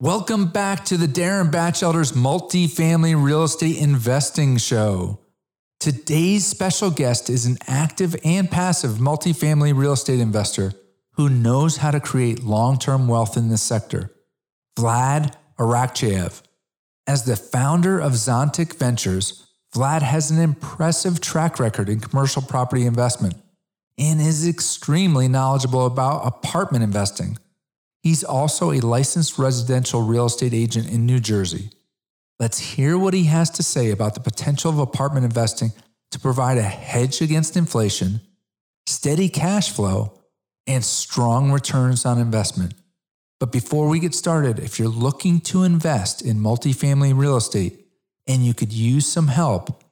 Welcome back to the Darin Batchelder's Multifamily Real Estate Investing Show. Today's special guest is an active and passive multifamily real estate investor who knows how to create long term wealth in this sector. Vlad Arakcheyev. As the founder of Zontic Ventures, Vlad has an impressive track record in commercial property investment and is extremely knowledgeable about apartment investing. He's also a licensed residential real estate agent in New Jersey. Let's hear what he has to say about the potential of apartment investing to provide a hedge against inflation, steady cash flow, and strong returns on investment. But before we get started, if you're looking to invest in multifamily real estate and you could use some help,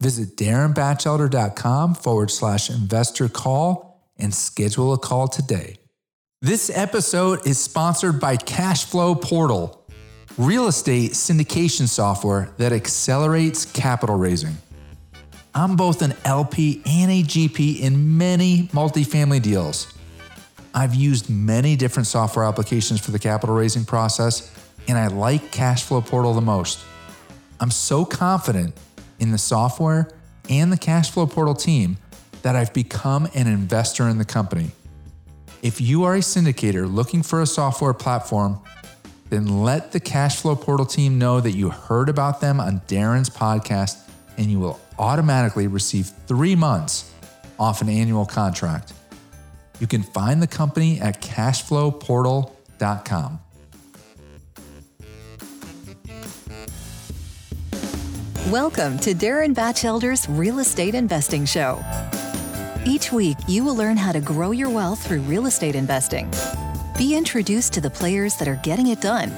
visit darinbatchelder.com forward slash investor call and schedule a call today. This episode is sponsored by Cashflow Portal, real estate syndication software that accelerates capital raising. I'm both an LP and a GP in many multifamily deals. I've used many different software applications for the capital raising process, and I like Cashflow Portal the most. I'm so confident in the software and the Cashflow Portal team that I've become an investor in the company. If you are a syndicator looking for a software platform, then let the Cashflow Portal team know that you heard about them on Darin's podcast, and you will automatically receive three months off an annual contract. You can find the company at cashflowportal.com. Welcome to Darin Batchelder's Real Estate Investing Show. Each week, you will learn how to grow your wealth through real estate investing. Be introduced to the players that are getting it done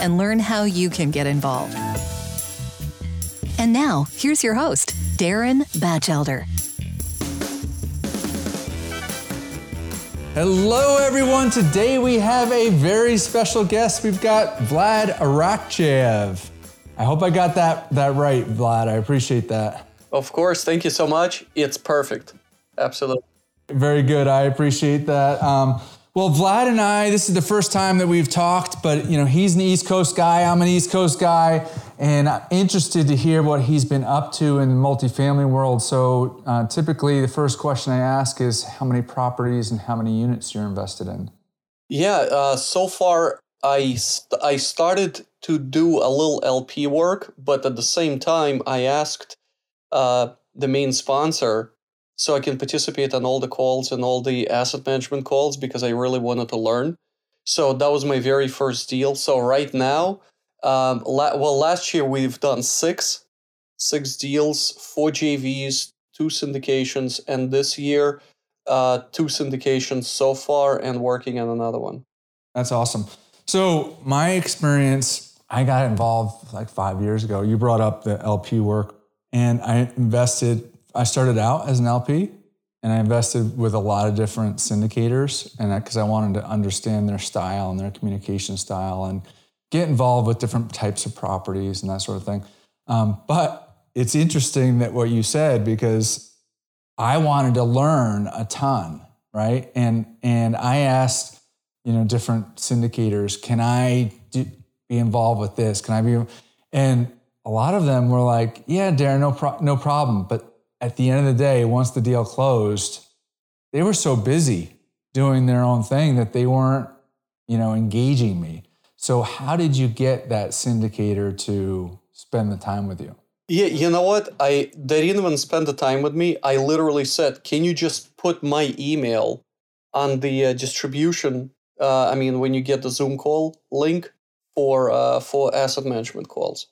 and learn how you can get involved. And now, here's your host, Darin Batchelder. Hello, everyone. Today we have a very special guest. We've got Vlad Arakcheyev. I hope I got that, that right, Vlad. I appreciate that. Of course. Thank you so much. It's perfect. Absolutely. Very good. I appreciate that. Um, well, Vlad and I, this is the first time that we've talked, but you know, he's an East Coast guy, I'm an East Coast guy, and I'm interested to hear what he's been up to in the multifamily world. So, uh, typically, the first question I ask is how many properties and how many units you're invested in. Yeah. Uh, so far, I st- I started to do a little LP work, but at the same time, I asked uh, the main sponsor so I can participate on all the calls and all the asset management calls because I really wanted to learn. So that was my very first deal. So right now, um, la- well, last year we've done six, six deals, four JVs, two syndications, and this year, uh, two syndications so far, and working on another one. That's awesome. So my experience, I got involved like five years ago. You brought up the LP work, and I invested I started out as an LP and I invested with a lot of different syndicators and that because I wanted to understand their style and their communication style and get involved with different types of properties and that sort of thing. Um, but it's interesting that what you said because I wanted to learn a ton, right? And and I asked, you know, different syndicators, can I do, be involved with this? Can I be? And a lot of them were like, yeah, Darin, no, pro- no problem. But at the end of the day, once the deal closed, they were so busy doing their own thing that they weren't, you know, engaging me. So how did you get that syndicator to spend the time with you? Yeah, you know what? I they didn't even spend the time with me. I literally said, "Can you just put my email on the uh, distribution? Uh, I mean, when you get the Zoom call link for uh, for asset management calls,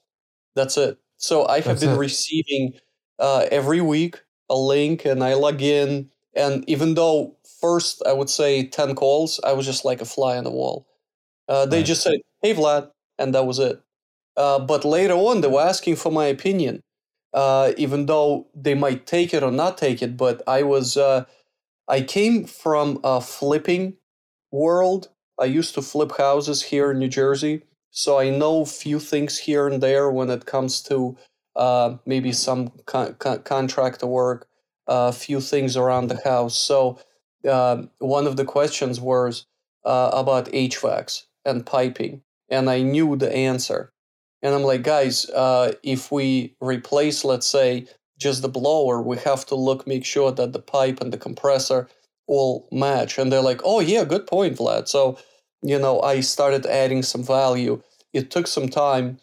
that's it." So I have that's been it. receiving uh, every week a link and I log in. And even though first I would say 10 calls, I was just like a fly on the wall. Uh, they right. just said, hey, Vlad, and that was it. Uh, but later on, they were asking for my opinion, uh, even though they might take it or not take it. But I was, uh, I came from a flipping world. I used to flip houses here in New Jersey. So I know a few things here and there when it comes to uh, maybe some con- con- contractor work, a uh, few things around the house. So uh, one of the questions was uh, about HVACs and piping. and I knew the answer. And I'm like, guys, uh, if we replace, let's say, just the blower, we have to look, make sure that the pipe and the compressor all match. And they're like, oh, yeah, good point, Vlad. So, you know, I started adding some value. It took some time,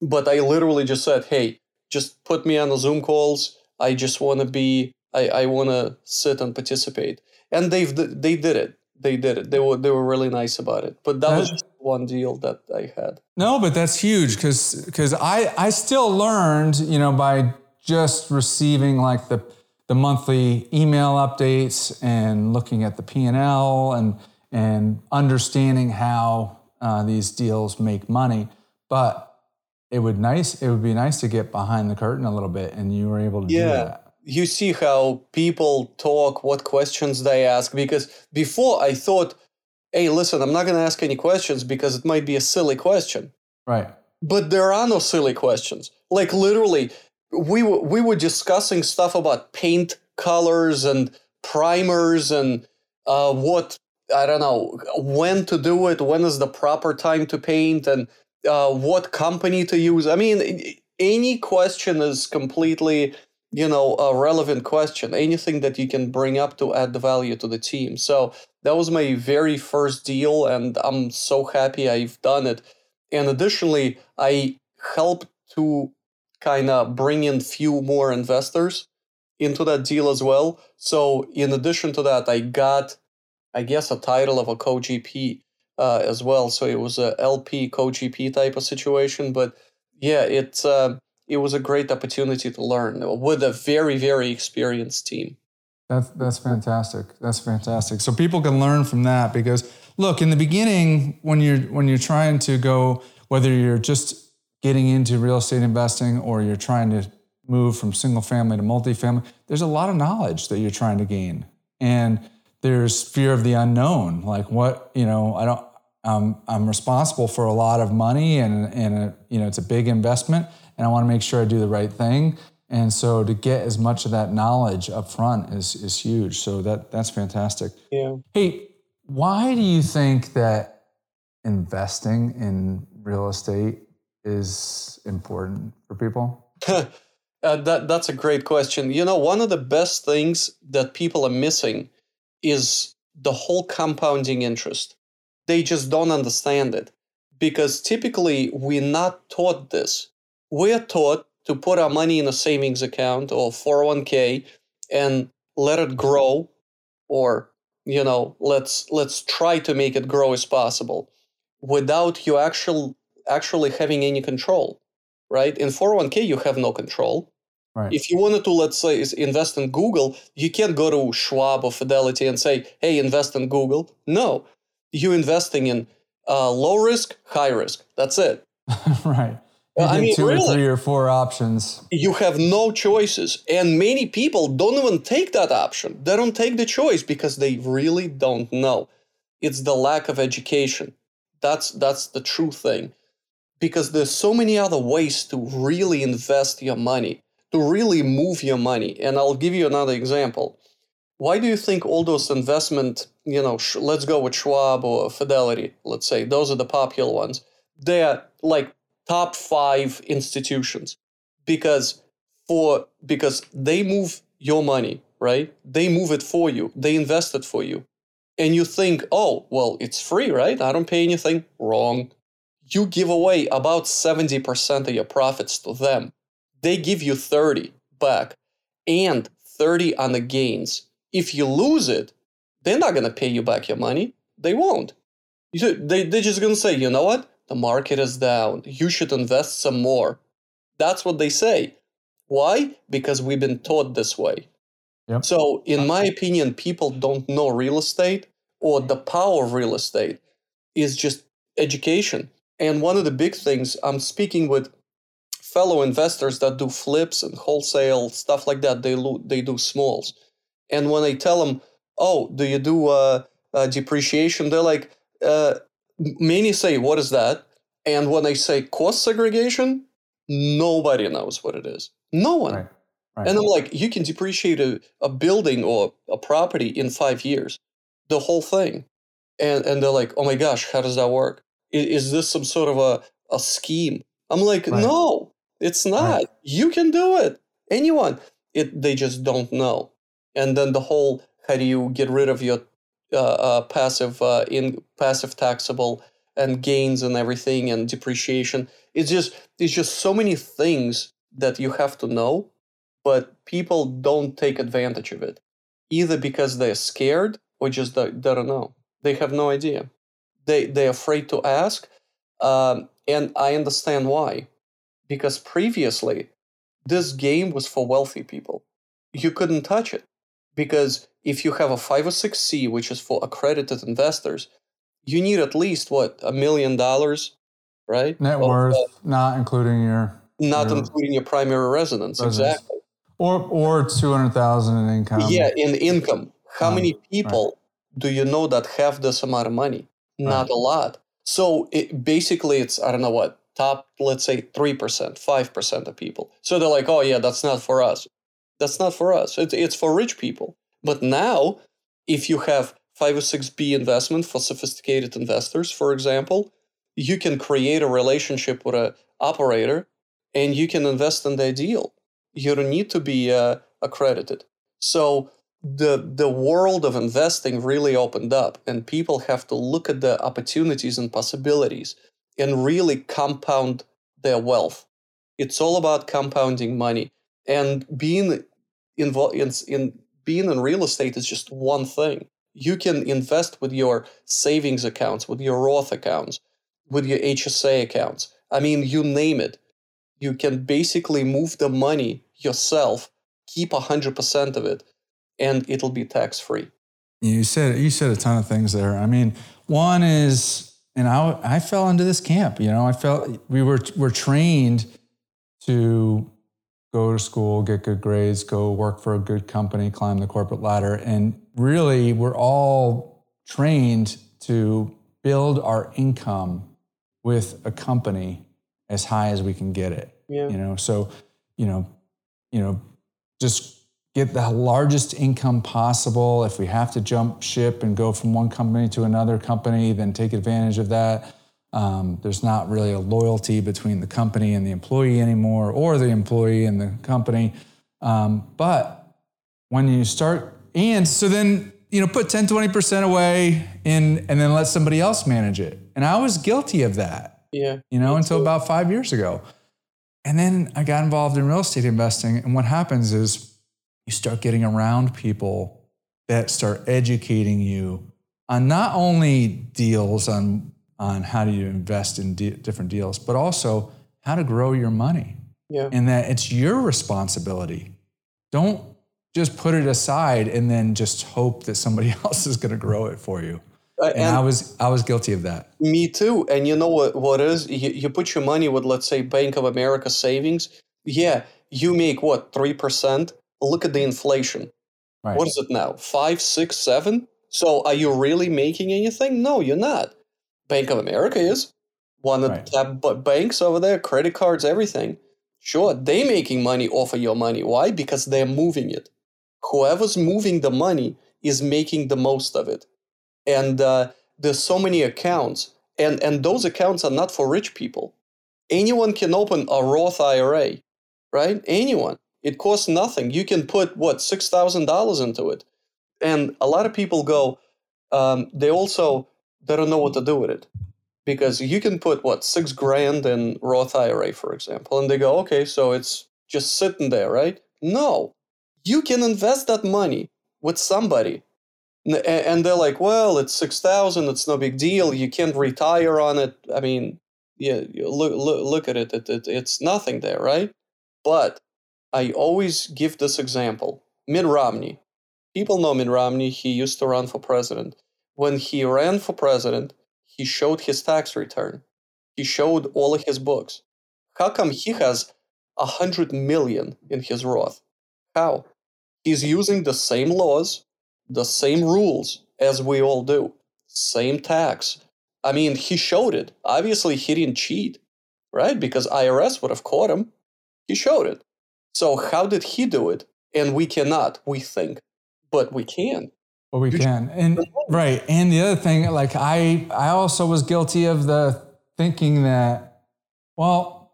but I literally just said, hey, just put me on the Zoom calls. I just want to be, I, I want to sit and participate. And they've, they did it. They did it. They were, they were really nice about it. But that was one deal that I had. No, but that's huge because because I I still learned you know by just receiving like the the monthly email updates and looking at the P and L and and understanding how uh, these deals make money. But it would nice it would be nice to get behind the curtain a little bit, and you were able to yeah. do that. You see how people talk, what questions they ask. Because before I thought hey, listen, I'm not going to ask any questions because it might be a silly question. Right. But there are no silly questions. Like literally, we w- we were discussing stuff about paint colors and primers and uh, what I don't know when to do it, when is the proper time to paint, and uh, what company to use. I mean, any question is completely you know a relevant question. Anything that you can bring up to add the value to the team. So that was my very first deal, and I'm so happy I've done it. And additionally, I helped to kind of bring in few more investors into that deal as well. So in addition to that, I got, I guess, a title of a co-GP uh, as well. So it was a LP co-GP type of situation. But yeah, it uh, it was a great opportunity to learn with a very very experienced team. That's that's fantastic. That's fantastic. So people can learn from that because look, in the beginning, when you're when you're trying to go, whether you're just getting into real estate investing or you're trying to move from single family to multifamily, there's a lot of knowledge that you're trying to gain. And there's fear of the unknown. Like what, you know, I don't um, I'm responsible for a lot of money and and a, you know, it's a big investment and I want to make sure I do the right thing. And so to get as much of that knowledge up front is is huge. So that that's fantastic. Yeah. Hey, why do you think that investing in real estate is important for people? uh, that that's a great question. You know, one of the best things that people are missing is the whole compounding interest. They just don't understand it because typically we're not taught this. We're taught to put our money in a savings account or 401k and let it grow or you know let's let's try to make it grow as possible without you actual actually having any control right in 401k you have no control right. if you wanted to let's say invest in google you can't go to schwab or fidelity and say hey invest in google no you're investing in uh, low risk high risk that's it right you I mean, two really, or three or four options. You have no choices. And many people don't even take that option. They don't take the choice because they really don't know. It's the lack of education. That's that's the true thing. Because there's so many other ways to really invest your money, to really move your money. And I'll give you another example. Why do you think all those investment, you know, sh- let's go with Schwab or Fidelity, let's say, those are the popular ones. They're like top five institutions. Because for because they move your money right? They move it for you. They invest it for you. And you think oh well it's free right? I don't pay anything. Wrong. You give away about 70% of your profits to them they give you 30 back and 30 on the gains if you lose it they're not going to pay you back your money they won't You, they, they're just going to say you know what the market is down. You should invest some more. That's what they say. Why? Because we've been taught this way. Yep. So, in my opinion, people don't know real estate or the power of real estate is just education. And one of the big things, I'm speaking with fellow investors that do flips and wholesale stuff like that. They lo- they do smalls, and when I tell them, "Oh, do you do uh, uh, depreciation?" They're like, uh, many say, What is that? And when I say cost segregation, nobody knows what it is. No one. Right. Right. And I'm like, you can depreciate a, a building or a property in five years, the whole thing. And, and they're like, oh my gosh, how does that work? Is, is this some sort of a, a scheme? I'm like, right. no, it's not. Right. You can do it. Anyone. It they just don't know. And then the whole how do you get rid of your uh, uh, passive uh, in passive taxable and gains and everything and depreciation. It's just it's just so many things that you have to know, but people don't take advantage of it, either because they're scared or just they, they don't know. They have no idea. They they're afraid to ask, um, and I understand why, because previously this game was for wealthy people. You couldn't touch it because if you have a 506c, which is for accredited investors, you need at least what a million dollars, right? Net worth, uh, not including your not your including your primary residence, residence. exactly. Or or two hundred thousand in income. Yeah, in income. How um, many people right. do you know that have this amount of money? Not right. a lot. So it, basically, it's I don't know what top, let's say three percent, five percent of people. So they're like, oh yeah, that's not for us. That's not for us. It's it's for rich people. But now, if you have 506b investment for sophisticated investors, for example, you can create a relationship with an operator and you can invest in their deal. You don't need to be uh, accredited. So the the world of investing really opened up, and people have to look at the opportunities and possibilities and really compound their wealth. It's all about compounding money and being involved in, in being in real estate is just one thing you can invest with your savings accounts, with your Roth accounts, with your HSA accounts. I mean, you name it. You can basically move the money yourself, keep 100% of it, and it'll be tax free. You said you said a ton of things there. I mean, one is, and I I fell into this camp. You know, I felt we were were trained to go to school, get good grades, go work for a good company, climb the corporate ladder. And really, we're all trained to build our income with a company as high as we can get it. Yeah. You know, so, you know, you know, just get the largest income possible. If we have to jump ship and go from one company to another company, then take advantage of that. Um, there's not really a loyalty between the company and the employee anymore, or the employee and the company. Um, but when you start, and so then, you know, put 10, 20% away in, and then let somebody else manage it. And I was guilty of that. Yeah. You know, until about five years ago. And then I got involved in real estate investing. And what happens is you start getting around people that start educating you on not only deals on on how do you invest in de- different deals, but also how to grow your money. Yeah. And that it's your responsibility. Don't just put it aside and then just hope that somebody else is going to grow it for you. Uh, and, and, I was I was guilty of that. Me too. And you know what what is you, you put your money with let's say Bank of America savings. Yeah, you make what three percent. Look at the inflation. Right. What is it now? Five, six, seven. So are you really making anything? No, you're not. Bank of America is one of right. the top banks over there, credit cards, everything. Sure, they making money off of your money. Why? Because they're moving it. Whoever's moving the money is making the most of it. And uh, there's so many accounts, and, and those accounts are not for rich people. Anyone can open a Roth IRA, right? Anyone. It costs nothing. You can put, what, $6,000 into it. And a lot of people go, um, they also they don't know what to do with it because you can put what six grand in Roth IRA, for example, and they go, okay, so it's just sitting there, right? No, you can invest that money with somebody, and they're like, well, it's six thousand, it's no big deal. You can't retire on it. I mean, yeah, look look look at it. It, it it's nothing there, right? But I always give this example: Mitt Romney. People know Mitt Romney. He used to run for president when he ran for president, he showed his tax return. He showed all of his books. How come he has a hundred million in his Roth? How? He's using the same laws, the same rules as we all do, same tax. I mean, he showed it. Obviously, he didn't cheat, right? Because IRS would have caught him. He showed it. So, how did he do it? And we cannot, we think, but we can. But we can, and right. And the other thing, like I, I also was guilty of the thinking that, well,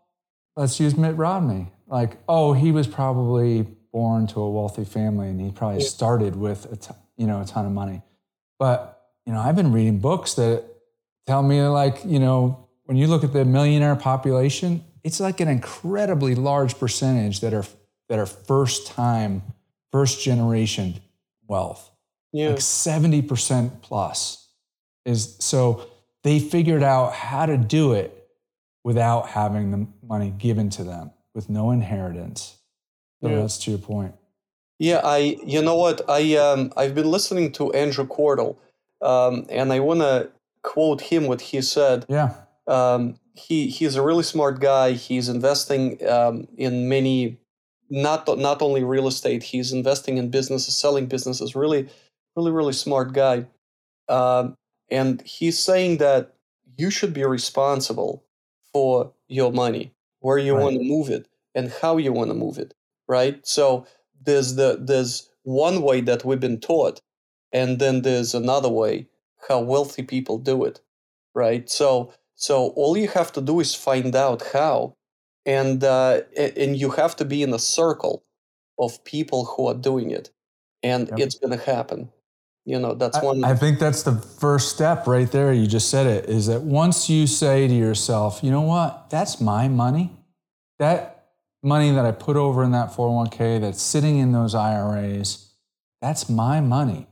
let's use Mitt Romney. Like, oh, he was probably born to a wealthy family and he probably Yeah. started with a t- you know a ton of money. But you know, I've been reading books that tell me like you know when you look at the millionaire population, it's like an incredibly large percentage that are that are first time, first generation wealth Yeah. like 70% plus is so they figured out how to do it without having the money given to them with no inheritance so Yeah. that's to your point Yeah, I you know what I um I've been listening to Andrew Cordell, um, and I want to quote him what he said. yeah Um, he he's a really smart guy. He's investing um, in many, not not only real estate. He's investing in businesses, selling businesses. Really, really, really smart guy. Um, and he's saying that you should be responsible for your money, where you Right. want to move it, and how you want to move it. Right. So there's the there's one way that we've been taught, and then there's another way how wealthy people do it. Right. So so all you have to do is find out how, and uh, and you have to be in a circle of people who are doing it, and Yep. it's gonna happen. You know that's I, one. I think that's the first step right there you just said it is that once you say to yourself you know what that's my money that money that i put over in that 401k that's sitting in those iras that's my money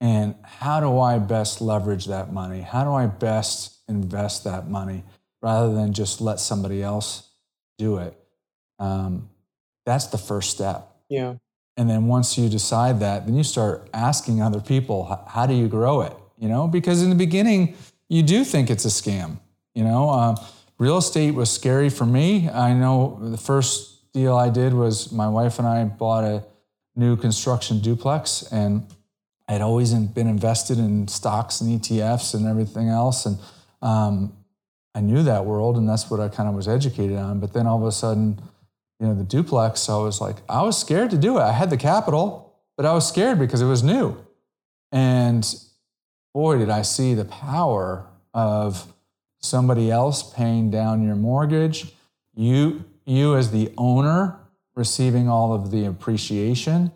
and how do i best leverage that money how do i best invest that money rather than just let somebody else do it um, that's the first step yeah. and then once you decide that, then you start asking other people, how do you grow it? You know, because in the beginning, you do think it's a scam. You know, uh, real estate was scary for me. I know the first deal I did was my wife and I bought a new construction duplex, and I'd always been invested in stocks and ETFs and everything else. And um, I knew that world, and that's what I kind of was educated on. But then all of a sudden, you know, the duplex, I was like, I was scared to do it. I had the capital, but I was scared because it was new. And boy, did I see the power of somebody else paying down your mortgage, you, you as the owner receiving all of the appreciation.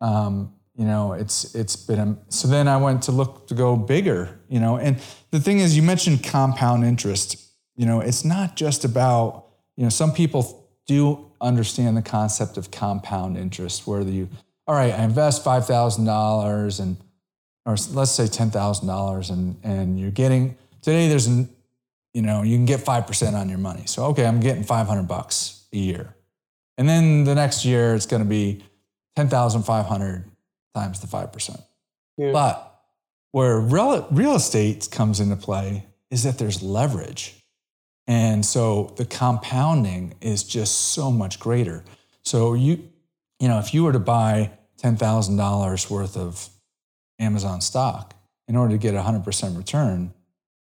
Um, you know, it's it's been a, so. Then I went to look to go bigger. You know, and the thing is, you mentioned compound interest. You know, it's not just about you know. Some people do understand the concept of compound interest, where you, all right, I invest five thousand dollars and, or let's say ten thousand dollars, and and you're getting today. There's an, you know, you can get five percent on your money. So okay, I'm getting five hundred bucks a year, and then the next year it's going to be ten thousand five hundred times the five percent. Yeah. But where real, real estate comes into play is that there's leverage. And so the compounding is just so much greater. So you, you know, if you were to buy $10,000 worth of Amazon stock, in order to get a 100% return,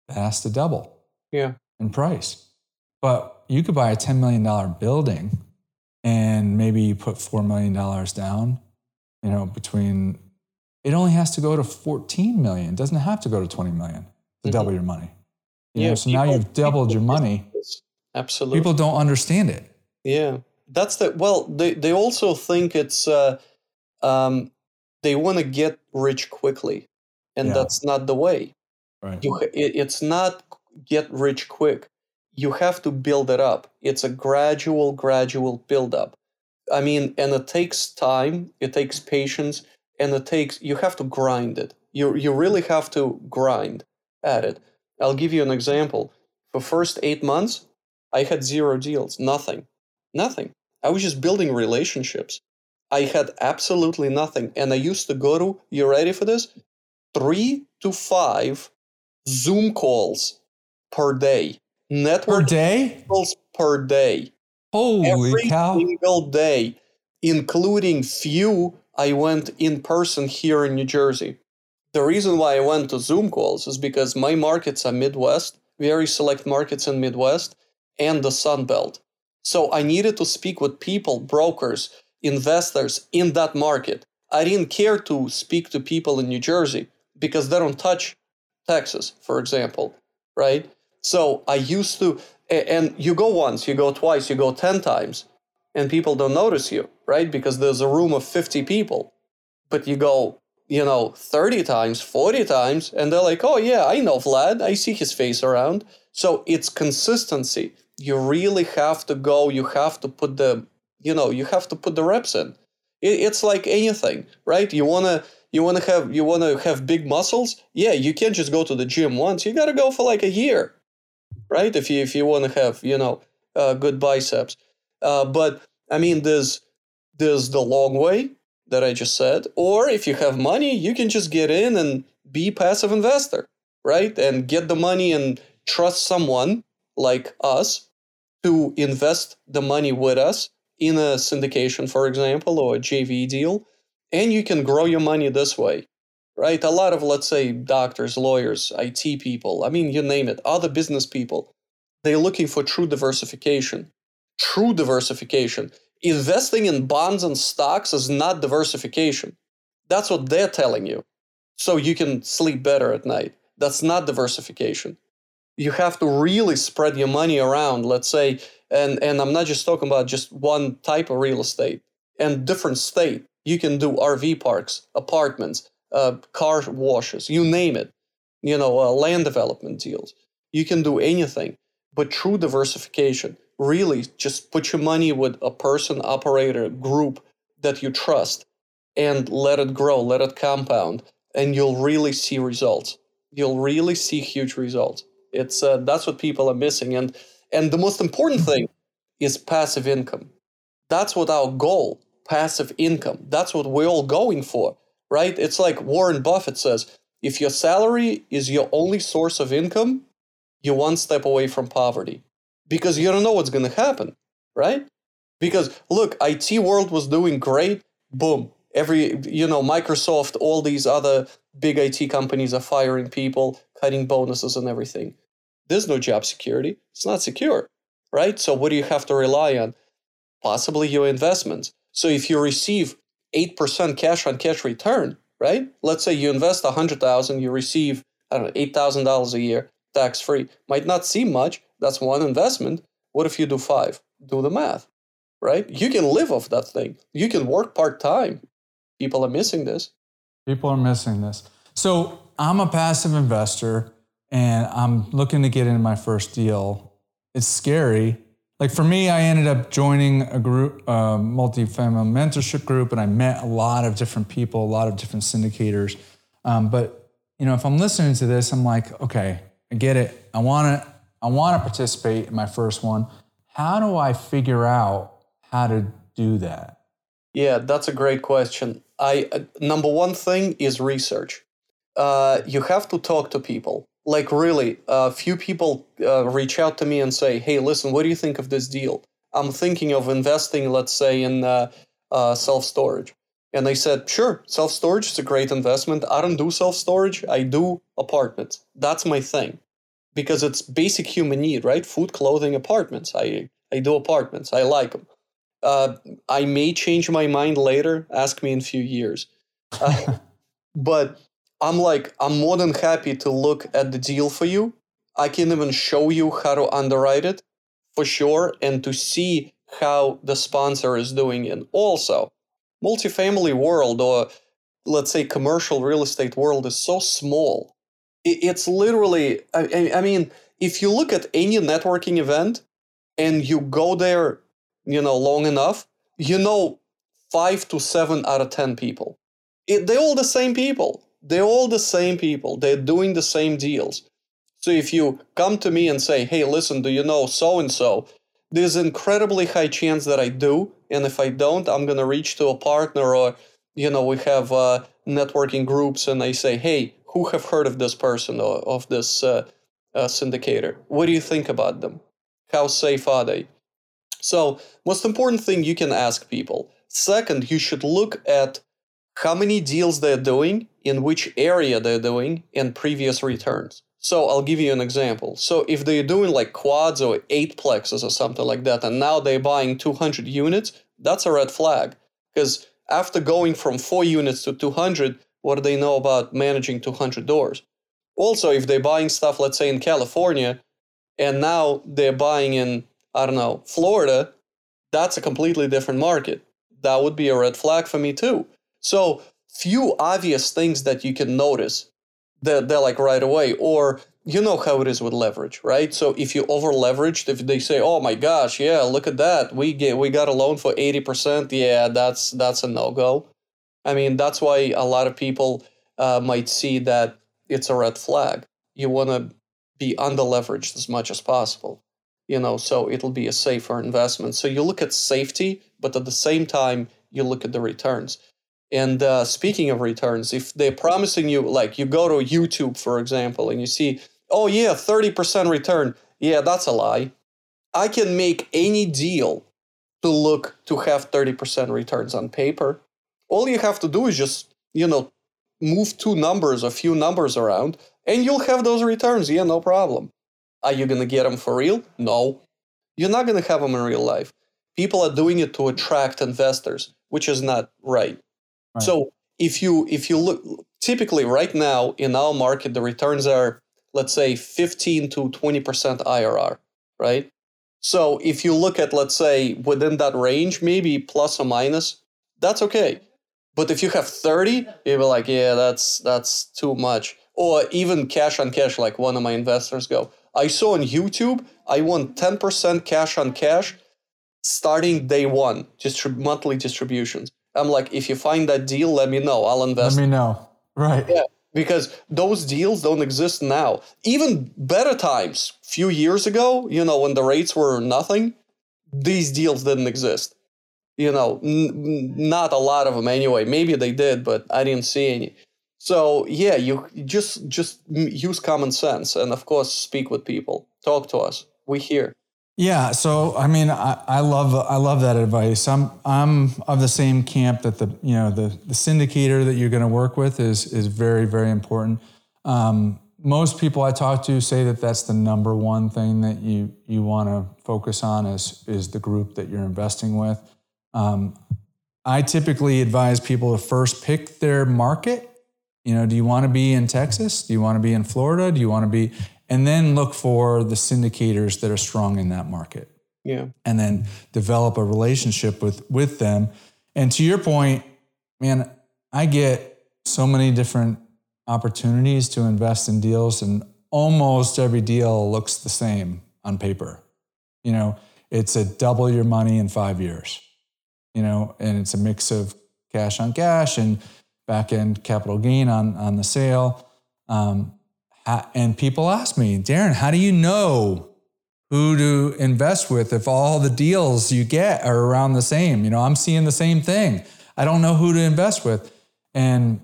that has to double Yeah. in price. But you could buy a $10 million building and maybe you put $4 million down, you know, between, it only has to go to 14 million. It doesn't have to go to 20 million to Mhm. double your money. You Yeah, know, so now you've doubled your money. Absolutely. People don't understand it. Yeah, that's the well. They they also think it's uh, um, they want to get rich quickly, and Yeah. that's not the way. Right. You it, it's not get rich quick. You have to build it up. It's a gradual, gradual build up. I mean, and it takes time. It takes patience, and it takes you have to grind it. You you really have to grind at it. I'll give you an example. For first eight months, I had zero deals, nothing, nothing. I was just building relationships. I had absolutely nothing, and I used to go to. You ready for this? Three to five Zoom calls per day, Network Per network day? calls per day Holy every cow. single day, including few I went in person here in New Jersey. The reason why I went to Zoom calls is because my markets are Midwest, very select markets in Midwest, and the Sun Belt. So I needed to speak with people, brokers, investors in that market. I didn't care to speak to people in New Jersey because they don't touch Texas, for example, right? So I used to, and you go once, you go twice, you go 10 times, and people don't notice you, right? Because there's a room of 50 people. But you go, you know, 30 times, 40 times, and they're like, oh, yeah, I know Vlad. I see his face around. So it's consistency. You really have to go, you have to put the, you know, you have to put the reps in. It's like anything, right? You want to, you want to have you want to have big muscles yeah you can't just go to the gym once you got to go for like a year right? If you if you want to have you know uh, good biceps. Uh, but i mean there's there's the long way that i just said or if you have money you can just get in and be passive investor right? And get the money and trust someone like us to invest the money with us in a syndication for example or a jv deal and you can grow your money this way right? A lot of let's say doctors lawyers it people i mean you name it other business people they're looking for true diversification. True diversification. Investing in bonds and stocks is not diversification. That's what they're telling you. So you can sleep better at night. That's not diversification. You have to really spread your money around let's say and and i'm not just talking about just one type of real estate and different state. You can do RV parks, apartments, uh, car washes, you name it. You know, uh, land development deals. You can do anything. But true diversification, really just put your money with a person, operator, group that you trust and let it grow, let it compound, and you'll really see results. You'll really see huge results. It's uh, that's what people are missing, and and the most important thing is passive income. That's what our goal passive income. That's what we're all going for, right? It's like Warren Buffett says if your salary is your only source of income, you're one step away from poverty because you don't know what's going to happen, right? Because look, IT world was doing great. Boom. Every, you know, Microsoft, all these other big IT companies are firing people, cutting bonuses and everything. There's no job security. It's not secure, right? So what do you have to rely on? Possibly your investments. So if you receive 8% cash on cash return, right? Let's say you invest 100,000, you receive I don't know, $8,000 a year tax free. Might not seem much, that's one investment. What if you do 5? Do the math, right? You can live off that thing. You can work part-time. People are missing this. People are missing this. So, I'm a passive investor and I'm looking to get into my first deal. It's scary like for me, I ended up joining a group, a multi-family mentorship group, and I met a lot of different people, a lot of different syndicators. Um, but you know, if I'm listening to this, I'm like, okay, I get it. I want to, I want to participate in my first one. How do I figure out how to do that? Yeah, that's a great question. I uh, number one thing is research. Uh, you have to talk to people like really a uh, few people uh, reach out to me and say hey listen what do you think of this deal? I'm thinking of investing let's say in uh, uh, self-storage. And they said sure self-storage is a great investment. I don't do self-storage. I do apartments. That's my thing. Because it's basic human need right? Food clothing apartments. I i do apartments. I like them uh, i may change my mind later. Ask me in a few years. Uh, but I'm like, I'm more than happy to look at the deal for you. I can even show you how to underwrite it for sure and to see how the sponsor is doing it. Also, multifamily world or let's say commercial real estate world is so small. It's literally, I, I mean, if you look at any networking event and you go there, you know, long enough, you know, five to seven out of 10 people. It, they're all the same people they're all the same people. They're doing the same deals. So if you come to me and say, hey, listen, do you know so and so? There's an incredibly high chance that I do. And if I don't, I'm going to reach to a partner or, you know, we have uh, networking groups and I say, hey, who have heard of this person or of this uh, uh, syndicator? What do you think about them? How safe are they? So, most important thing you can ask people. Second, you should look at how many deals they're doing, in which area they're doing, and previous returns. So I'll give you an example. So if they're doing like quads or eight plexes or something like that, and now they're buying 200 units, that's a red flag. Because after going from four units to 200, what do they know about managing 200 doors? Also, if they're buying stuff, let's say in California, and now they're buying in I don't know Florida, that's a completely different market. That would be a red flag for me too. So few obvious things that you can notice that they're like right away or you know how it is with leverage, right? So if you over leveraged, if they say, "Oh my gosh, yeah, look at that, we get we got a loan for eighty percent," yeah, that's that's a no go. I mean, that's why a lot of people uh, might see that it's a red flag. You want to be under leveraged as much as possible, you know, so it'll be a safer investment. So you look at safety, but at the same time, you look at the returns. And uh, speaking of returns, if they're promising you, like you go to YouTube, for example, and you see oh yeah, 30% return. Yeah, that's a lie. I can make any deal to look to have 30% returns on paper. All you have to do is just, you know, move two numbers, a few numbers around, and you'll have those returns. Yeah, no problem. Are you going to get them for real? No. You're not going to have them in real life. People are doing it to attract investors, which is not right. Right. So if you if you look typically right now in our market, the returns are let's say 15 to 20% IRR, right? So if you look at, let's say, within that range, maybe plus or minus, that's okay. But if you have 30, you'll be like, yeah, that's that's too much. Or even cash on cash, like one of my investors go. I saw on YouTube, I want 10% cash on cash starting day one, just monthly distributions. I'm like, if you find that deal, let me know. I'll invest. Let me know. Right. Yeah because those deals don't exist now. Even better times, few years ago, you know, when the rates were nothing, these deals didn't exist. You know, n- not a lot of them anyway. Maybe they did, but I didn't see any. So yeah, you just just use common sense, and of course, speak with people, talk to us. We here. Yeah, so I mean, I, I love I love that advice. I'm I'm of the same camp that the you know the the syndicator that you're going to work with is is very very important. Um, most people I talk to say that that's the number one thing that you you want to focus on is is the group that you're investing with. Um, I typically advise people to first pick their market. You know, do you want to be in Texas? Do you want to be in Florida? Do you want to be and then look for the syndicators that are strong in that market. Yeah. And then develop a relationship with with them. And to your point, man, I get so many different opportunities to invest in deals and almost every deal looks the same on paper. You know, it's a double your money in 5 years. You know, and it's a mix of cash on cash and back end capital gain on on the sale. Um, and people ask me, Darin, how do you know who to invest with if all the deals you get are around the same? You know, I'm seeing the same thing. I don't know who to invest with. And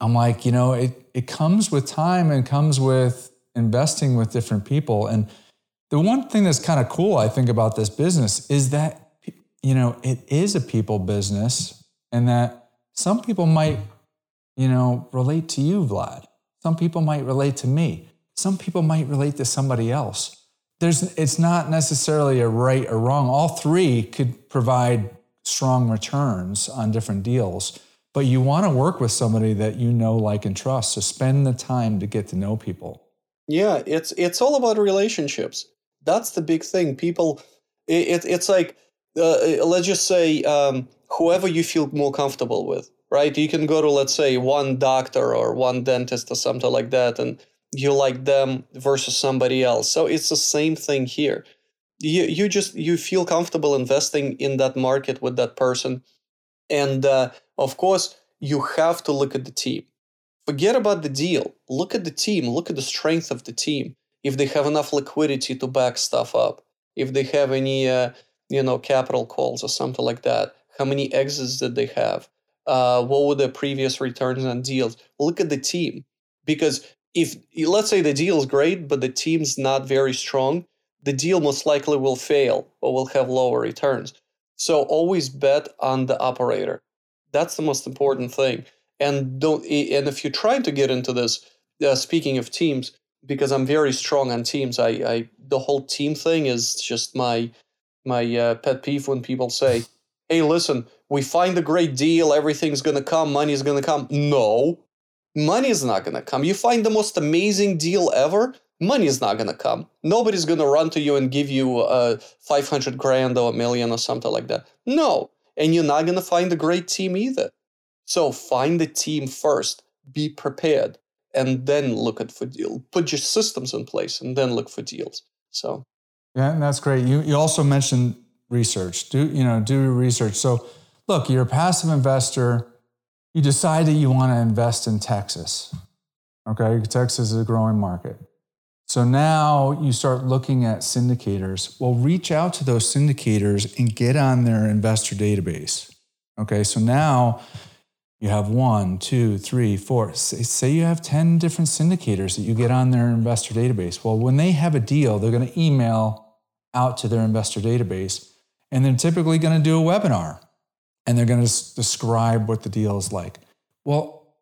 I'm like, you know, it, it comes with time and comes with investing with different people. And the one thing that's kind of cool, I think, about this business is that, you know, it is a people business and that some people might, you know, relate to you, Vlad. Some people might relate to me. Some people might relate to somebody else. There's, it's not necessarily a right or wrong. All three could provide strong returns on different deals, but you want to work with somebody that you know, like, and trust. So spend the time to get to know people. Yeah, it's it's all about relationships. That's the big thing. People, it, it it's like uh, let's just say um, whoever you feel more comfortable with right? You can go to, let's say, one doctor or one dentist or something like that, and you like them versus somebody else. So it's the same thing here. You, you just you feel comfortable investing in that market with that person, and uh, of course you have to look at the team. Forget about the deal. Look at the team. Look at the strength of the team. If they have enough liquidity to back stuff up, if they have any uh, you know capital calls or something like that, how many exits did they have? Uh, what were the previous returns on deals? Look at the team because if let's say the deal is great, but the team's not very strong, the deal most likely will fail or will have lower returns. So always bet on the operator. That's the most important thing. And don't and if you try to get into this, uh, speaking of teams, because I'm very strong on teams, I, I the whole team thing is just my my uh, pet peeve when people say, "Hey, listen, we find a great deal, everything's to come, money's to come. No, money is not to come. You find the most amazing deal ever, money is not to come. Nobody's to run to you and give you uh, 500 grand or a million or something like that. No. And you're not to find a great team either. So find the team first, be prepared, and then look at for deal. Put your systems in place and then look for deals. So yeah, that's great. You you also mentioned research. Do you know do research. So look, you're a passive investor. You decide that you want to invest in Texas. Okay, Texas is a growing market. So now you start looking at syndicators. Well, reach out to those syndicators and get on their investor database. Okay, so now you have one, two, three, four. Say you have 10 different syndicators that you get on their investor database. Well, when they have a deal, they're going to email out to their investor database and they're typically going to do a webinar and they're going to describe what the deal is like. Well,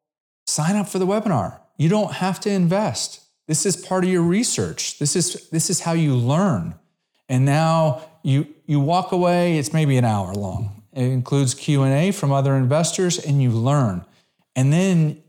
sign up for the webinar. You don't have to invest. This is part of your research. This is this is how you learn. And now you you walk away, it's maybe an hour long. It includes Q&A from other investors and you learn. And then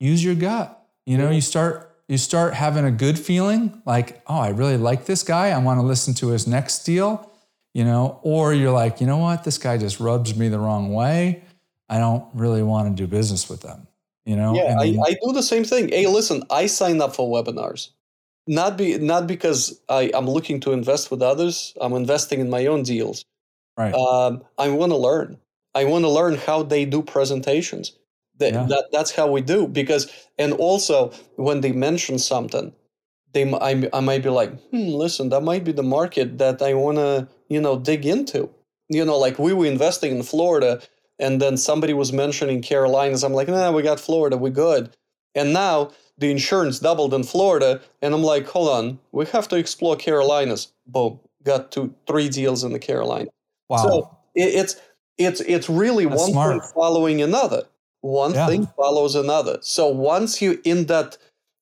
use your gut. You know, you start you start having a good feeling like, "Oh, I really like this guy. I want to listen to his next deal." You know, or you're like, "You know what? This guy just rubs me the wrong way. I don't really want to do business with them." you know yeah I, I do the same thing hey listen i sign up for webinars not be not because I, i'm looking to invest with others i'm investing in my own deals right um, i want to learn i want to learn how they do presentations that, yeah. that that's how we do because and also when they mention something they I, I might be like hmm listen that might be the market that i want to you know dig into you know like we were investing in florida and then somebody was mentioning Carolinas. I'm like, nah, we got Florida, we good. And now the insurance doubled in Florida, and I'm like, hold on, we have to explore Carolinas. Boom, got two, three deals in the Carolina. Wow. So it, it's it's it's really That's one smart. thing following another. One yeah. thing follows another. So once you in that,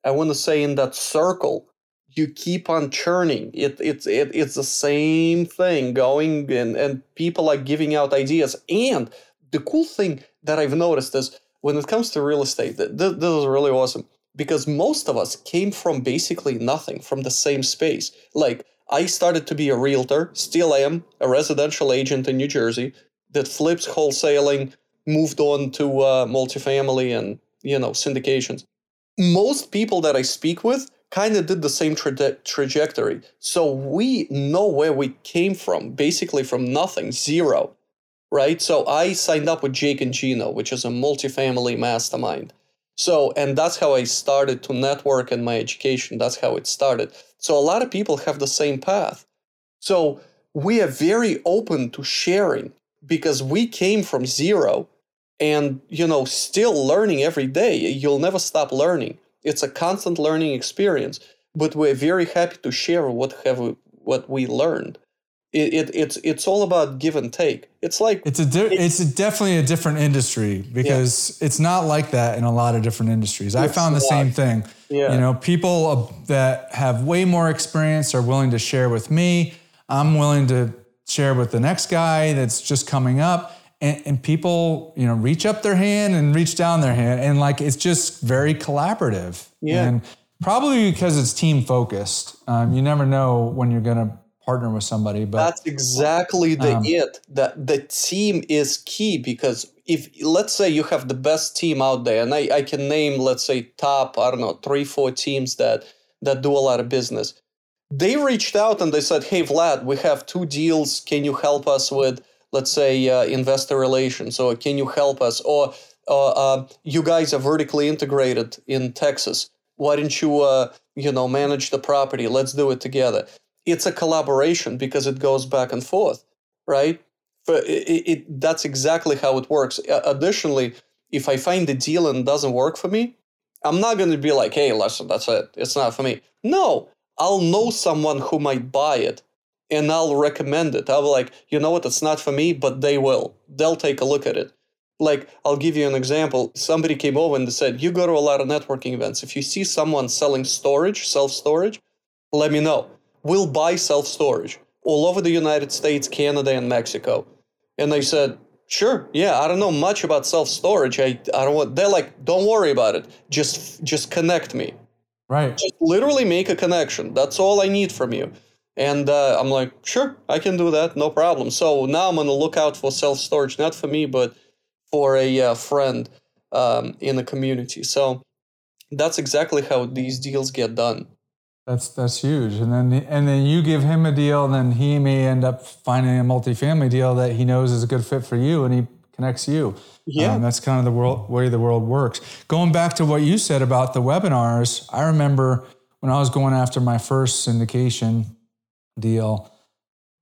I want to say in that circle, you keep on churning. It, it's it, it's the same thing going, and and people are giving out ideas and the cool thing that I've noticed is when it comes to real estate, th- this is really awesome because most of us came from basically nothing from the same space. Like I started to be a realtor, still am a residential agent in New Jersey that flips wholesaling, moved on to uh, multifamily and you know syndications. Most people that I speak with kind of did the same tra- trajectory, so we know where we came from, basically from nothing, zero right? So I signed up with Jake and Gino, which is a multifamily mastermind. So, and that's how I started to network in my education. That's how it started. So, a lot of people have the same path. So, we are very open to sharing because we came from zero and, you know, still learning every day. You'll never stop learning. It's a constant learning experience, but we're very happy to share what have we, what we learned it, it, it's it's all about give and take. It's like it's a di- it's a definitely a different industry because yeah. it's not like that in a lot of different industries. It's I found the same thing. Yeah. You know, people that have way more experience are willing to share with me. I'm willing to share with the next guy that's just coming up. And, and people, you know, reach up their hand and reach down their hand, and like it's just very collaborative. Yeah. And probably because it's team focused. Um, you never know when you're gonna partner with somebody. But that's exactly the um, it. That the team is key because if let's say you have the best team out there, and I, I can name let's say top I don't know three four teams that that do a lot of business. They reached out and they said, "Hey Vlad, we have two deals. Can you help us with let's say uh, investor relations, or can you help us, or uh, you guys are vertically integrated in Texas." Why don't you, uh, you know, manage the property? Let's do it together it's a collaboration because it goes back and forth, right? But it, it, that's exactly how it works. Additionally, if I find a deal and doesn't work for me, I'm not going to be like, hey, listen, that's it. It's not for me. No, I'll know someone who might buy it and I'll recommend it. I'll be like, you know what, it's not for me, but they will. They'll take a look at it. Like, I'll give you an example. Somebody came over and said, You go to a lot of networking events. If you see someone selling storage, self storage, let me know We'll buy self storage all over the United States, Canada, and Mexico. And they said, sure, yeah, I don't know much about self storage. I, I don't want, they're like, don't worry about it. Just, just connect me. Right. Just literally make a connection. That's all I need from you. And uh, I'm like, sure, I can do that, no problem. So now I'm on the lookout for self storage, not for me, but for a uh, friend um, in the community. So that's exactly how these deals get done. That's that's huge, and then and then you give him a deal, and then he may end up finding a multifamily deal that he knows is a good fit for you, and he connects you. Yeah, um, that's kind of the world way the world works. Going back to what you said about the webinars, I remember when I was going after my first syndication deal,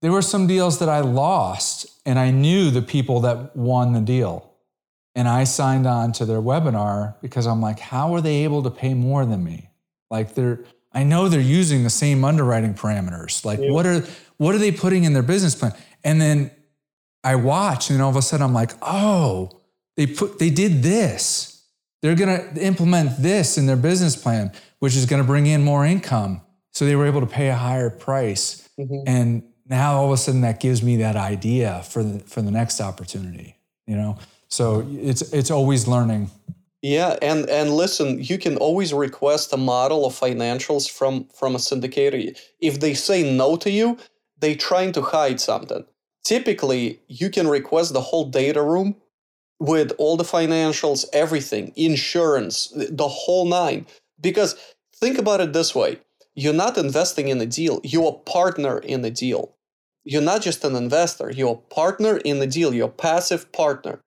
there were some deals that I lost, and I knew the people that won the deal, and I signed on to their webinar because I'm like, how are they able to pay more than me? Like they're I know they're using the same underwriting parameters. Like yeah. what are what are they putting in their business plan? And then I watch and all of a sudden I'm like, "Oh, they put they did this. They're going to implement this in their business plan, which is going to bring in more income." So they were able to pay a higher price. Mm-hmm. And now all of a sudden that gives me that idea for the for the next opportunity, you know? So it's it's always learning. Yeah, and and listen, you can always request a model of financials from from a syndicator. If they say no to you, they're trying to hide something. Typically, you can request the whole data room with all the financials, everything, insurance, the whole nine. Because think about it this way: you're not investing in a deal; you're a partner in a deal. You're not just an investor; you're a partner in the deal. You're a passive partner.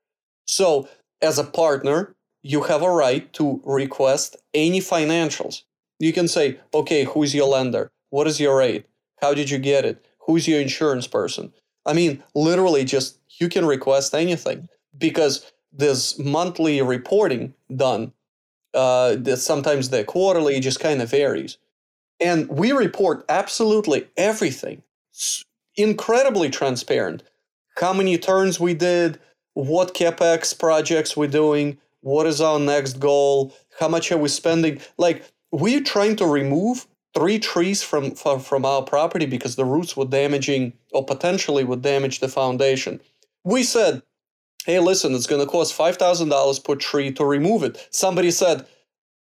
So, as a partner, you have a right to request any financials. You can say, okay, who's your lender? What is your rate? How did you get it? Who's your insurance person? I mean, literally, just you can request anything because there's monthly reporting done. Uh, sometimes the quarterly just kind of varies. And we report absolutely everything, incredibly transparent. How many turns we did, what capex projects we're doing, what is our next goal? How much are we spending? Like, we're trying to remove three trees from, from our property because the roots were damaging or potentially would damage the foundation. We said, hey, listen, it's going to cost $5,000 per tree to remove it. Somebody said,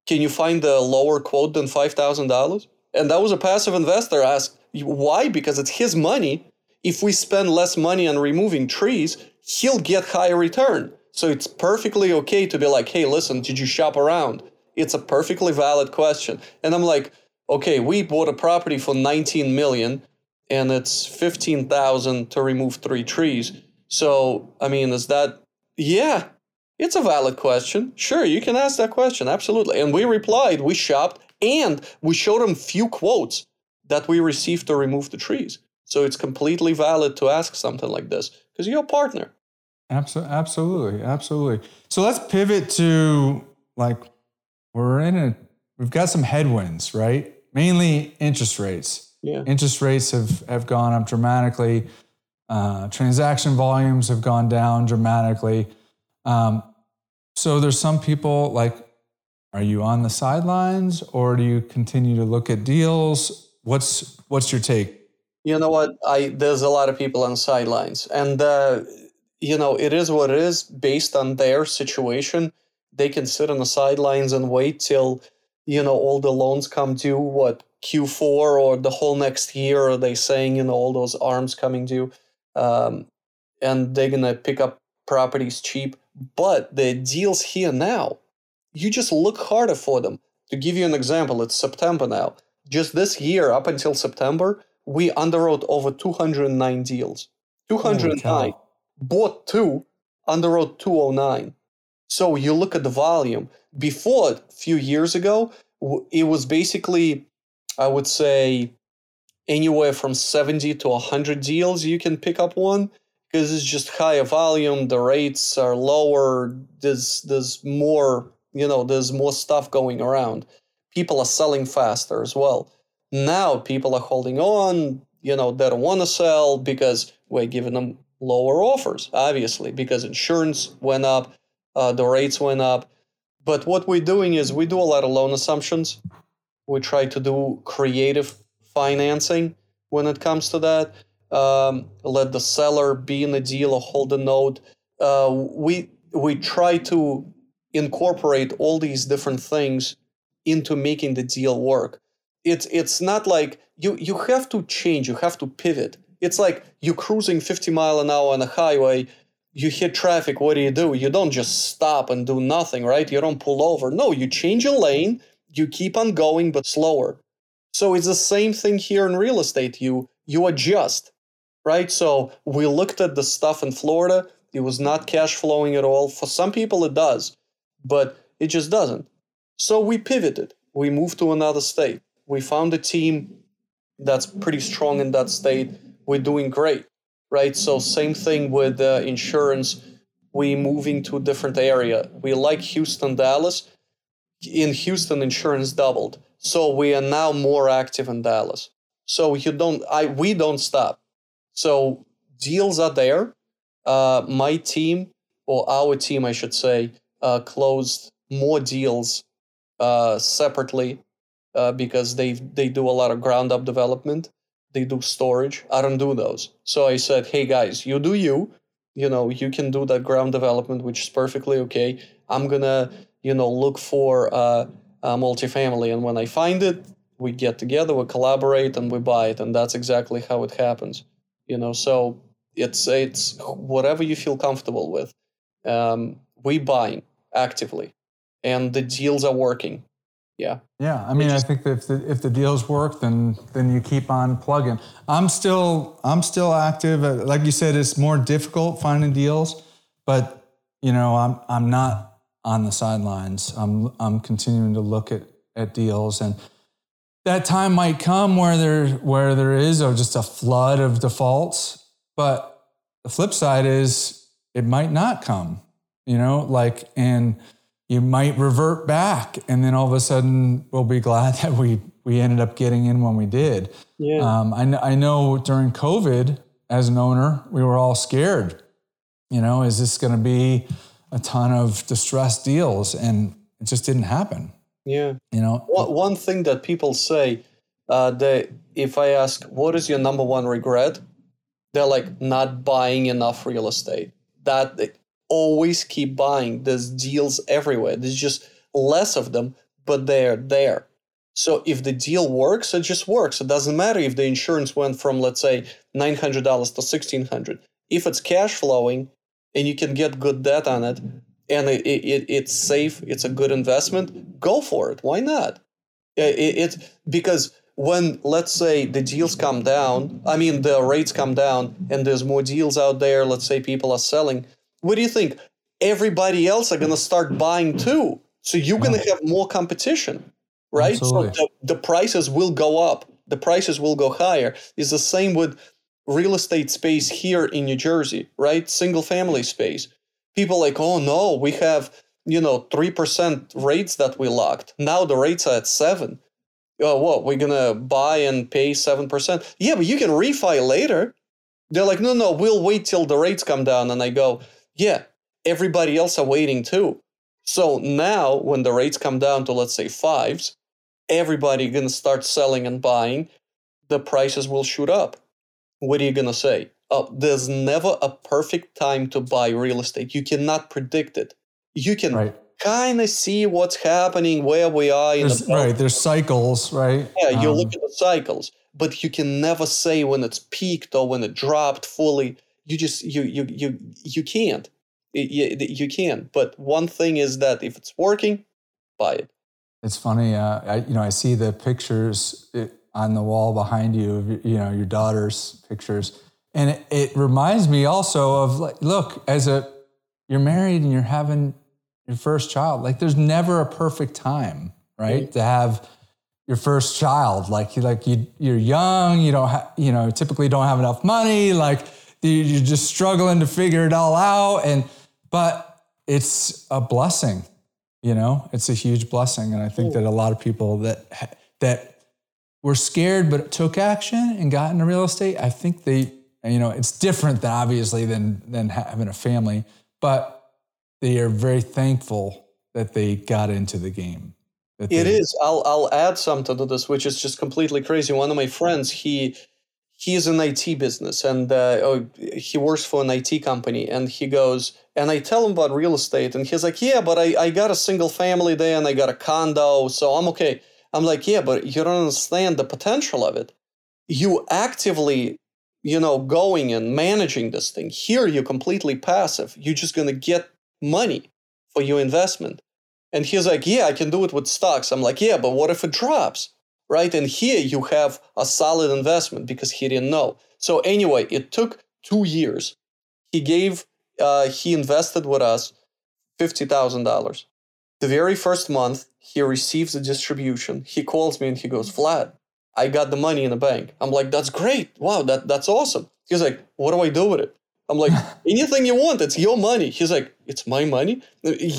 can you find a lower quote than $5,000? And that was a passive investor asked, why? Because it's his money. If we spend less money on removing trees, he'll get higher return. So it's perfectly okay to be like, hey, listen, did you shop around? It's a perfectly valid question. And I'm like, okay, we bought a property for 19 million and it's 15,000 to remove three trees. So, I mean, is that, yeah, it's a valid question. Sure, you can ask that question. Absolutely. And we replied, we shopped and we showed them few quotes that we received to remove the trees. So it's completely valid to ask something like this because you're a partner. Absolutely, absolutely. So let's pivot to like we're in a we've got some headwinds, right? Mainly interest rates. Yeah. Interest rates have have gone up dramatically. Uh, transaction volumes have gone down dramatically. Um, so there's some people like, are you on the sidelines or do you continue to look at deals? What's what's your take? You know what? I there's a lot of people on sidelines, and uh, you know, it is what it is based on their situation. They can sit on the sidelines and wait till, you know, all the loans come due, what, Q4 or the whole next year, are they saying, you know, all those arms coming due. Um, and they're to pick up properties cheap. But the deals here now, you just look harder for them. To give you an example, it's September now. Just this year, up until September, we underwrote over 209 deals. 209 bought two, underwrote 209. So you look at the volume. Before, a few years ago, it was basically, I would say, anywhere from 70 to 100 deals you can pick up one because it's just higher volume, the rates are lower, there's, there's more, you know, there's more stuff going around. People are selling faster as well. Now people are holding on, you know, they don't want to sell because we're giving them lower offers, obviously, because insurance went up, uh, the rates went up. But what we're doing is we do a lot of loan assumptions. We try to do creative financing when it comes to that. Um, let the seller be in the deal or hold the note. Uh, we we try to incorporate all these different things into making the deal work. It's it's not like you you have to change, you have to pivot. It's like you're cruising 50 mile an hour on a highway, you hit traffic, what do you do? You don't just stop and do nothing, right? You don't pull over. No, you change a lane, you keep on going but slower. So it's the same thing here in real estate. You you adjust, right? So we looked at the stuff in Florida. It was not cash flowing at all. For some people it does, but it just doesn't. So we pivoted. We moved to another state. We found a team that's pretty strong in that state. We're doing great, right? So same thing with uh, insurance. We moving to a different area. We like Houston, Dallas. In Houston, insurance doubled. So we are now more active in Dallas. So you don't, I we don't stop. So deals are there. Uh, my team or our team, I should say, uh, closed more deals uh, separately uh, because they they do a lot of ground up development. They do storage. I don't do those. So I said, hey guys, you do you. You know, you can do that ground development, which is perfectly okay. I'm gonna, you know, look for uh, a multifamily, and when I find it, we get together, we collaborate, and we buy it, and that's exactly how it happens. You know, so it's it's whatever you feel comfortable with. Um, we buying actively, and the deals are working. Yeah. Yeah, I mean, just, I think that if the, if the deals work, then then you keep on plugging. I'm still I'm still active. Uh, like you said, it's more difficult finding deals, but you know, I'm I'm not on the sidelines. I'm I'm continuing to look at at deals, and that time might come where there where there is or just a flood of defaults. But the flip side is it might not come. You know, like and you might revert back and then all of a sudden we'll be glad that we we ended up getting in when we did. Yeah. Um, I, I know during covid as an owner we were all scared. You know is this going to be a ton of distressed deals? And it just didn't happen. Yeah. You know? One, one thing that people say uh, that if i ask what is your number one regret? they're like not buying enough real estate. That always keep buying. There's deals everywhere. There's just less of them, but they're there. So if the deal works, it just works. It doesn't matter if the insurance went from let's say nine hundred dollars to $1600. If it's cash flowing and you can get good debt on it, and it, it, it's safe, it's a good investment, go for it. Why not? It, it because when let's say the deals come down, I mean the rates come down, and there's more deals out there. Let's say people are selling what do you think? Everybody else are going to start buying too. So you're going to have more competition, right? Absolutely. So the, the prices will go up. The prices will go higher. It's the same with real estate space here in New Jersey, right? Single family space. People like, oh no, we have, you know, 3% rates that we locked. Now the rates are at 7 Oh, what? We're going to buy and pay 7%? Yeah, but you can refi later. They're like, no, no, we'll wait till the rates come down. And I go, yeah, everybody else are waiting too. So now when the rates come down to let's say fives, everybody gonna start selling and buying, the prices will shoot up. What are you gonna say? Oh, there's never a perfect time to buy real estate. You cannot predict it. You can right. kind of see what's happening, where we are in there's, the right. There's cycles, right? Yeah, you um, look at the cycles, but you can never say when it's peaked or when it dropped fully you just you you you you can't. You, you can but one thing is that if it's working buy it. It's funny uh, I, you know i see the pictures eh, on the wall behind you you know your daughter's pictures and it, it reminds me also of like look as a you're married and you're having your first child like there's never a perfect time right mm-hmm. to have your first child. Like you like you you're young you don't have you know typically don't have enough money like you're just struggling to figure it all out. And but it's a blessing you know? It's a huge blessing. And i think that a lot of people that that were scared but took action and got into real estate i think they you know it's different than obviously than than having a family but they are very thankful that they got into the game It is. i'll i'll add something to this which is just completely crazy. One of my friends he he is in IT business and uh, oh, he works for an IT company. And he goes, and I tell him about real estate, and he's like, "Yeah, but I, I got a single family there, and I got a condo, so I'm okay." I'm like, "Yeah, but you don't understand the potential of it. You actively, you know, going and managing this thing. Here, you're completely passive. You're just gonna get money for your investment." And he's like, "Yeah, I can do it with stocks." I'm like, "Yeah, but what if it drops?" Right? And here you have a solid investment because he didn't know. So anyway, it took two years. He gave, uh, he invested with us fifty thousand dollars. The very first month, he receives a distribution. He calls me and he goes, "Vlad, I got the money in the bank." I'm like, "That's great! Wow, that that's awesome." He's like, "What do I do with it?" I'm like, "Anything you want. It's your money." He's like, "It's my money."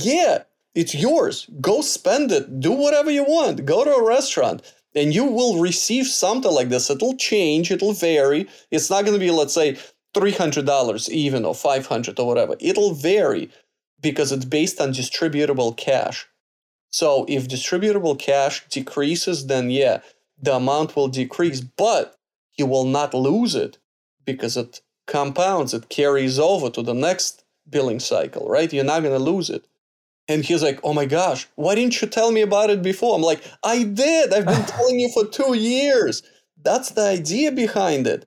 Yeah, it's yours. Go spend it. Do whatever you want. Go to a restaurant and you will receive something like this. It'll change, it'll vary. It's not going to be, let's say, $300 even or 500 or whatever. It'll vary because it's based on distributable cash. So if distributable cash decreases, then yeah, the amount will decrease, but you will not lose it because it compounds, it carries over to the next billing cycle, right? You're not going to lose it. And he's like, Oh my gosh, why didn't you tell me about it before? I'm like, I did. I've been telling you for two years. That's the idea behind it.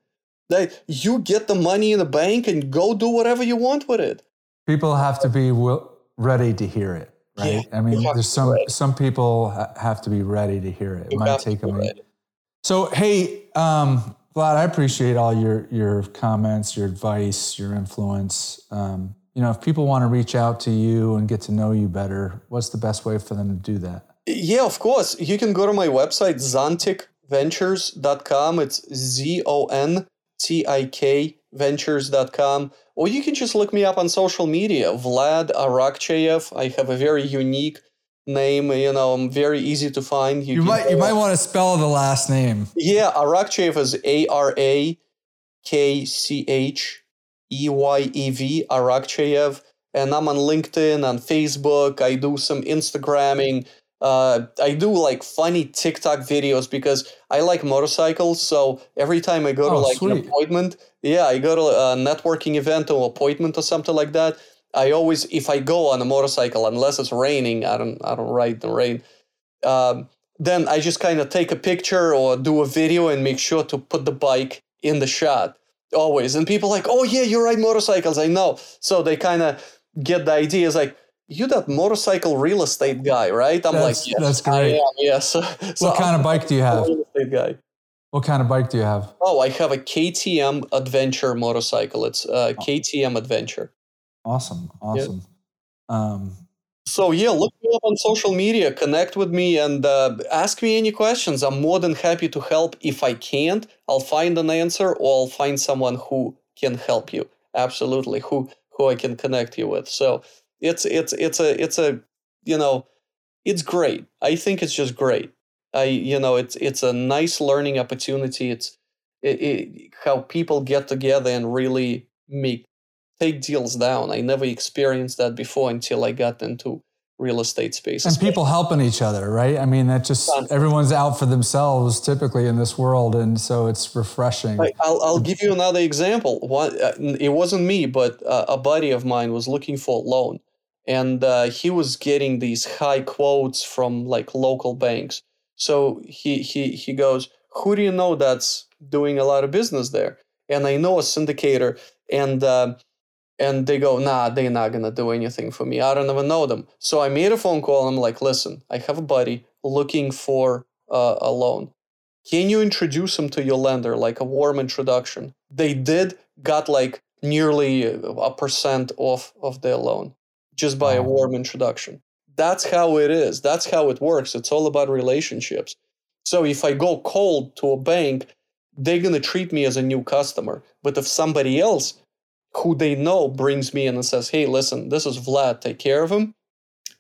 That you get the money in the bank and go do whatever you want with it. People have to be ready to hear it, right? Yeah, I mean, there's some some people have to be ready to hear it. It might take them. So, hey, um, Vlad, I appreciate all your your comments, your advice, your influence. Um, you know, if people want to reach out to you and get to know you better, what's the best way for them to do that? Yeah, of course. You can go to my website, zontikventures.com. It's Z O N T I K ventures.com. Or you can just look me up on social media, Vlad Arakcheyev. I have a very unique name. You know, I'm very easy to find. You, you might you might want to spell the last name. Yeah, Arakcheyev is A R A K C H EYEV Arakcheyev. And I'm on LinkedIn, on Facebook. I do some Instagramming. Uh, I do like funny TikTok videos because I like motorcycles. So every time I go oh, to like sweet. an appointment, yeah, I go to a networking event or appointment or something like that. I always, if I go on a motorcycle, unless it's raining, I don't, I don't ride in the rain. Um, then I just kind of take a picture or do a video and make sure to put the bike in the shot always. And people like, oh yeah, you ride motorcycles. I know. So they kind of get the idea. Is like, you that motorcycle real estate guy, right? I'm that's, like, yes, that's great. Am, yes. so what kind I'm of bike do you have? Real estate guy. What kind of bike do you have? Oh, I have a KTM Adventure motorcycle. It's a uh, KTM Adventure. Awesome, awesome. Yeah. Um, so yeah, look me up on social media, connect with me, and uh, ask me any questions. I'm more than happy to help. If I can't, I'll find an answer, or I'll find someone who can help you. Absolutely, who who I can connect you with. So it's it's it's a it's a you know it's great. I think it's just great. I you know it's it's a nice learning opportunity. It's it, it, how people get together and really make take deals down. I never experienced that before until I got into real estate space. And people helping each other, right? I mean, that just everyone's out for themselves typically in this world, and so it's refreshing. I, will I'll give you another example. One, uh, it wasn't me, but uh, a buddy of mine was looking for a loan, and uh, he was getting these high quotes from like local banks. So he he he goes, "Who do you know that's doing a lot of business there?" And I know a syndicator, and uh, and they go, nah, they're not gonna do anything for me. I don't even know them. So I made a phone call. I'm like, listen, I have a buddy looking for uh, a loan. Can you introduce him to your lender, like a warm introduction? They did, got like nearly a percent off of their loan just by a warm introduction. That's how it is. That's how it works. It's all about relationships. So if I go cold to a bank, they're to treat me as a new customer. But if somebody else who they know brings me in and says, "Hey, listen, this is Vlad. Take care of him."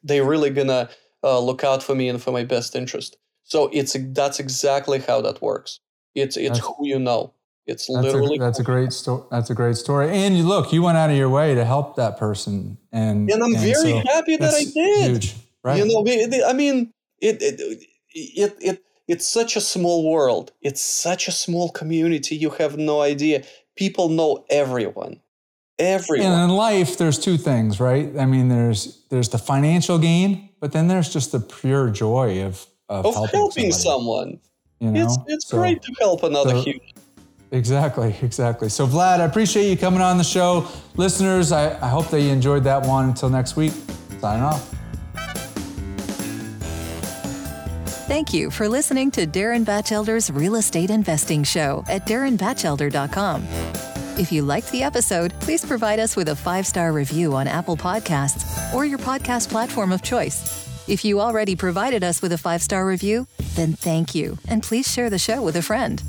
They're really gonna uh, look out for me and for my best interest. So it's that's exactly how that works. It's it's that's, who you know. It's that's literally a, that's a great story. That's a great story. And you look, you went out of your way to help that person, and and I'm and very so happy that I did. Huge, right? You know, I mean, it it it it it's such a small world. It's such a small community. You have no idea. People know everyone. Everyone. And in life, there's two things, right? I mean, there's there's the financial gain, but then there's just the pure joy of of, of helping, helping someone. You know? It's it's So- great to help another so- human. Exactly, exactly. So, Vlad, I appreciate you coming on the show. Listeners, I, I hope that you enjoyed that one. Until next week, signing off. Thank you for listening to Darin Batchelder's Real Estate Investing Show at darinbatchelder.com. If you liked the episode, please provide us with a five star review on Apple Podcasts or your podcast platform of choice. If you already provided us with a five star review, then thank you, and please share the show with a friend.